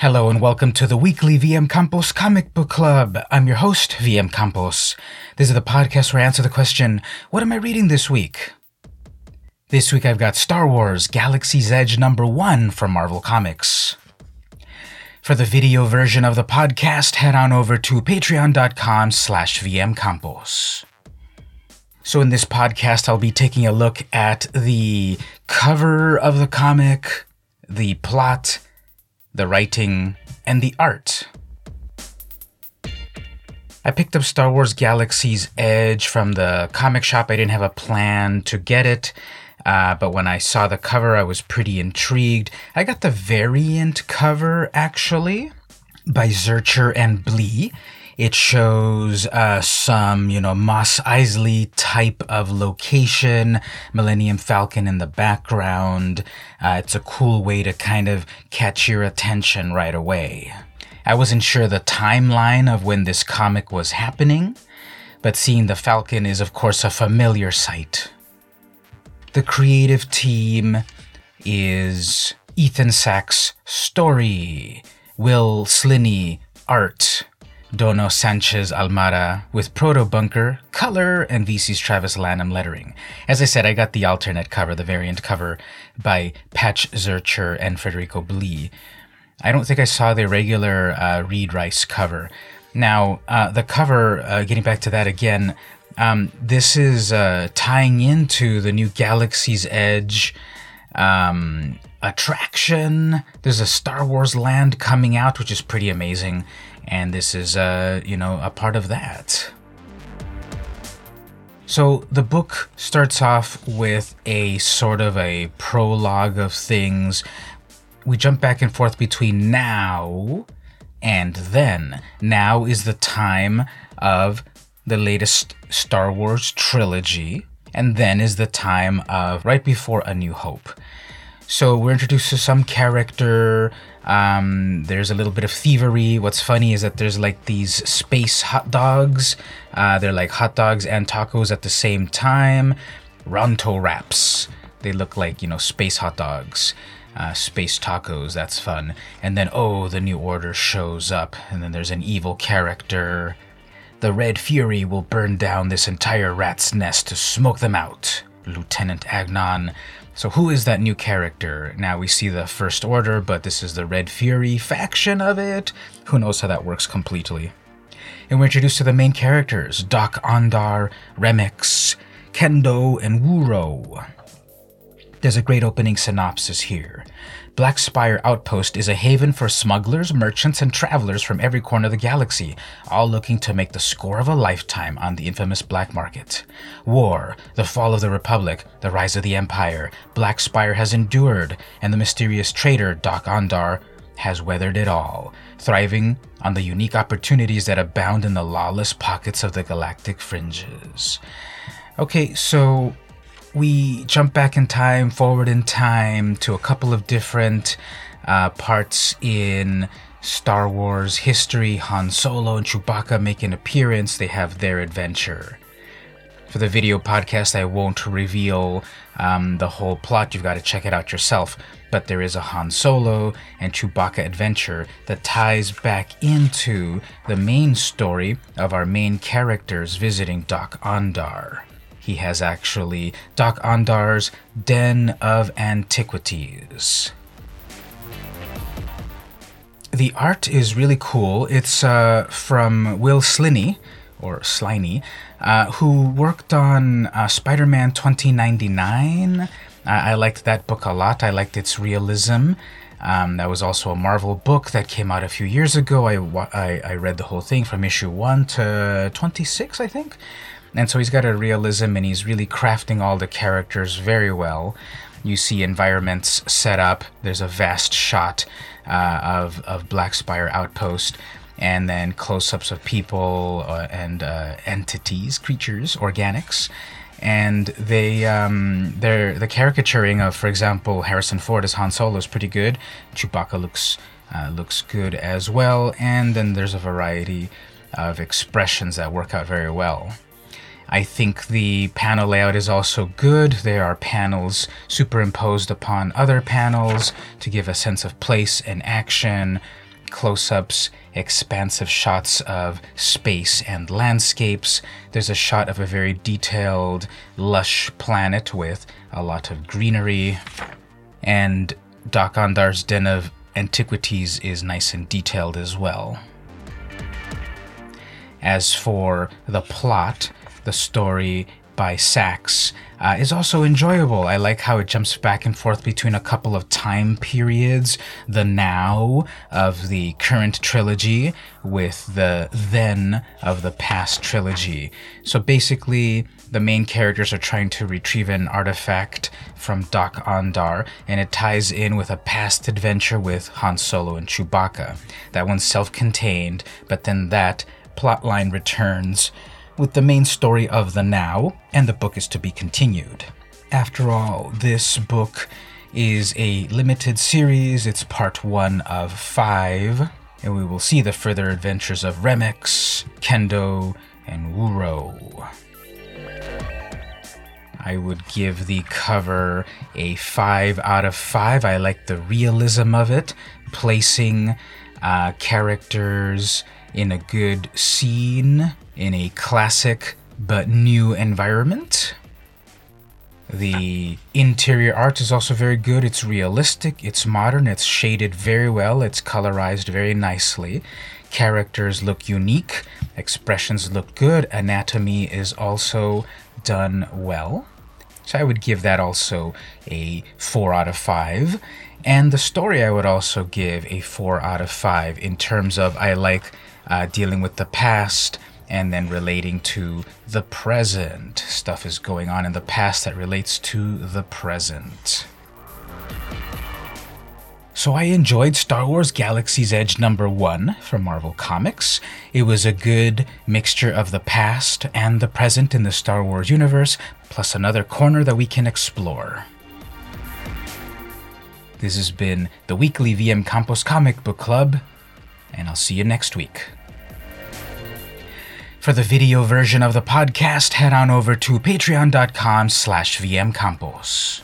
Hello and welcome to the weekly VM Campos Comic Book Club. I'm your host, VM Campos. This is the podcast where I answer the question, What am I reading this week? This week I've got Star Wars Galaxy's Edge number one from Marvel Comics. For the video version of the podcast, head on over to patreon.com slash vmcampos. So in this podcast, I'll be taking a look at the cover of the comic, the plot, the writing, and the art. I picked up Star Wars Galaxy's Edge from the comic shop. I didn't have a plan to get it, uh, but when I saw the cover, I was pretty intrigued. I got the variant cover actually by Zircher and Blee. It shows uh, some, you know, Mos Eisley type of location, Millennium Falcon in the background. Uh, it's a cool way to kind of catch your attention right away. I wasn't sure the timeline of when this comic was happening, but seeing the Falcon is, of course, a familiar sight. The creative team is Ethan Sacks, story, Will Sliney, art, Dono Sanchez Almara with Protobunker, color, and VC's Travis Lanham lettering. As I said, I got the alternate cover, the variant cover by Patch Zircher and Federico Blee. I don't think I saw the regular uh, Reed Rice cover. Now, uh, the cover, uh, getting back to that again, um, this is uh, tying into the new Galaxy's Edge um, attraction. There's a Star Wars land coming out, which is pretty amazing and this is uh, you know a part of that. So the book starts off with a sort of a prologue of things. We jump back and forth between now and then. Now is the time of the latest Star Wars trilogy, and then is the time of right before A New Hope. So we're introduced to some character. Um, there's a little bit of thievery. What's funny is that there's like these space hot dogs. Uh, they're like hot dogs and tacos at the same time. Ronto wraps. They look like, you know, space hot dogs. Uh, space tacos, that's fun. And then, oh, the New Order shows up, and then there's an evil character. The Red Fury will burn down this entire rat's nest to smoke them out. Lieutenant Agnon so, who is that new character? Now we see the First Order, but this is the Red Fury faction of it. Who knows how that works completely? And we're introduced to the main characters Dok-Ondar, Remix, Kendo, and Wuro. There's a great opening synopsis here. Black Spire Outpost is a haven for smugglers, merchants, and travelers from every corner of the galaxy, all looking to make the score of a lifetime on the infamous black market. War, the fall of the Republic, the rise of the Empire, Black Spire has endured, and the mysterious traitor Dok-Ondar has weathered it all, thriving on the unique opportunities that abound in the lawless pockets of the galactic fringes. Okay, so we jump back in time, forward in time to a couple of different uh, parts in Star Wars history. Han Solo and Chewbacca make an appearance, they have their adventure. For the video podcast, I won't reveal um, the whole plot, you've got to check it out yourself. But there is a Han Solo and Chewbacca adventure that ties back into the main story of our main characters visiting Dok-Ondar he has actually Dok-Ondar's Den of Antiquities. The art is really cool. It's uh, from Will Sliney, or Sliney, uh, who worked on uh, Spider Man 2099. I liked that book a lot. I liked its realism. Um, that was also a Marvel book that came out a few years ago. I, I, I read the whole thing from issue 1 to 26, I think. And so he's got a realism and he's really crafting all the characters very well. You see environments set up, there's a vast shot uh, of, of Black Spire Outpost, and then close ups of people uh, and uh, entities, creatures, organics. And they, um, they're the caricaturing of, for example, Harrison Ford as Han Solo is pretty good. Chewbacca looks uh, looks good as well, and then there's a variety of expressions that work out very well. I think the panel layout is also good. There are panels superimposed upon other panels to give a sense of place and action. close ups, expansive shots of space and landscapes. There's a shot of a very detailed, lush planet with a lot of greenery. And Dok-Ondar's Den of Antiquities is nice and detailed as well. As for the plot, the story by Sacks uh, is also enjoyable. I like how it jumps back and forth between a couple of time periods the now of the current trilogy with the then of the past trilogy. So basically, the main characters are trying to retrieve an artifact from Dok-Ondar, and it ties in with a past adventure with Han Solo and Chewbacca. That one's self contained, but then that plotline returns with the main story of the now, and the book is to be continued. After all, this book is a limited series, it's part one of five, and we will see the further adventures of Remix, Kendo, and Wuro. I would give the cover a 5 out of 5. I like the realism of it, placing uh, characters in a good scene in a classic but new environment. The interior art is also very good. It's realistic, it's modern, it's shaded very well, it's colorized very nicely. Characters look unique, expressions look good, anatomy is also done well. So I would give that also a 4 out of 5. And the story I would also give a 4 out of 5 in terms of I like uh, dealing with the past and then relating to the present. Stuff is going on in the past that relates to the present. So I enjoyed Star Wars Galaxy's Edge number one from Marvel Comics. It was a good mixture of the past and the present in the Star Wars universe, plus another corner that we can explore. This has been the weekly VM Campos Comic Book Club, and I'll see you next week. For the video version of the podcast, head on over to patreon.com slash vmcampos.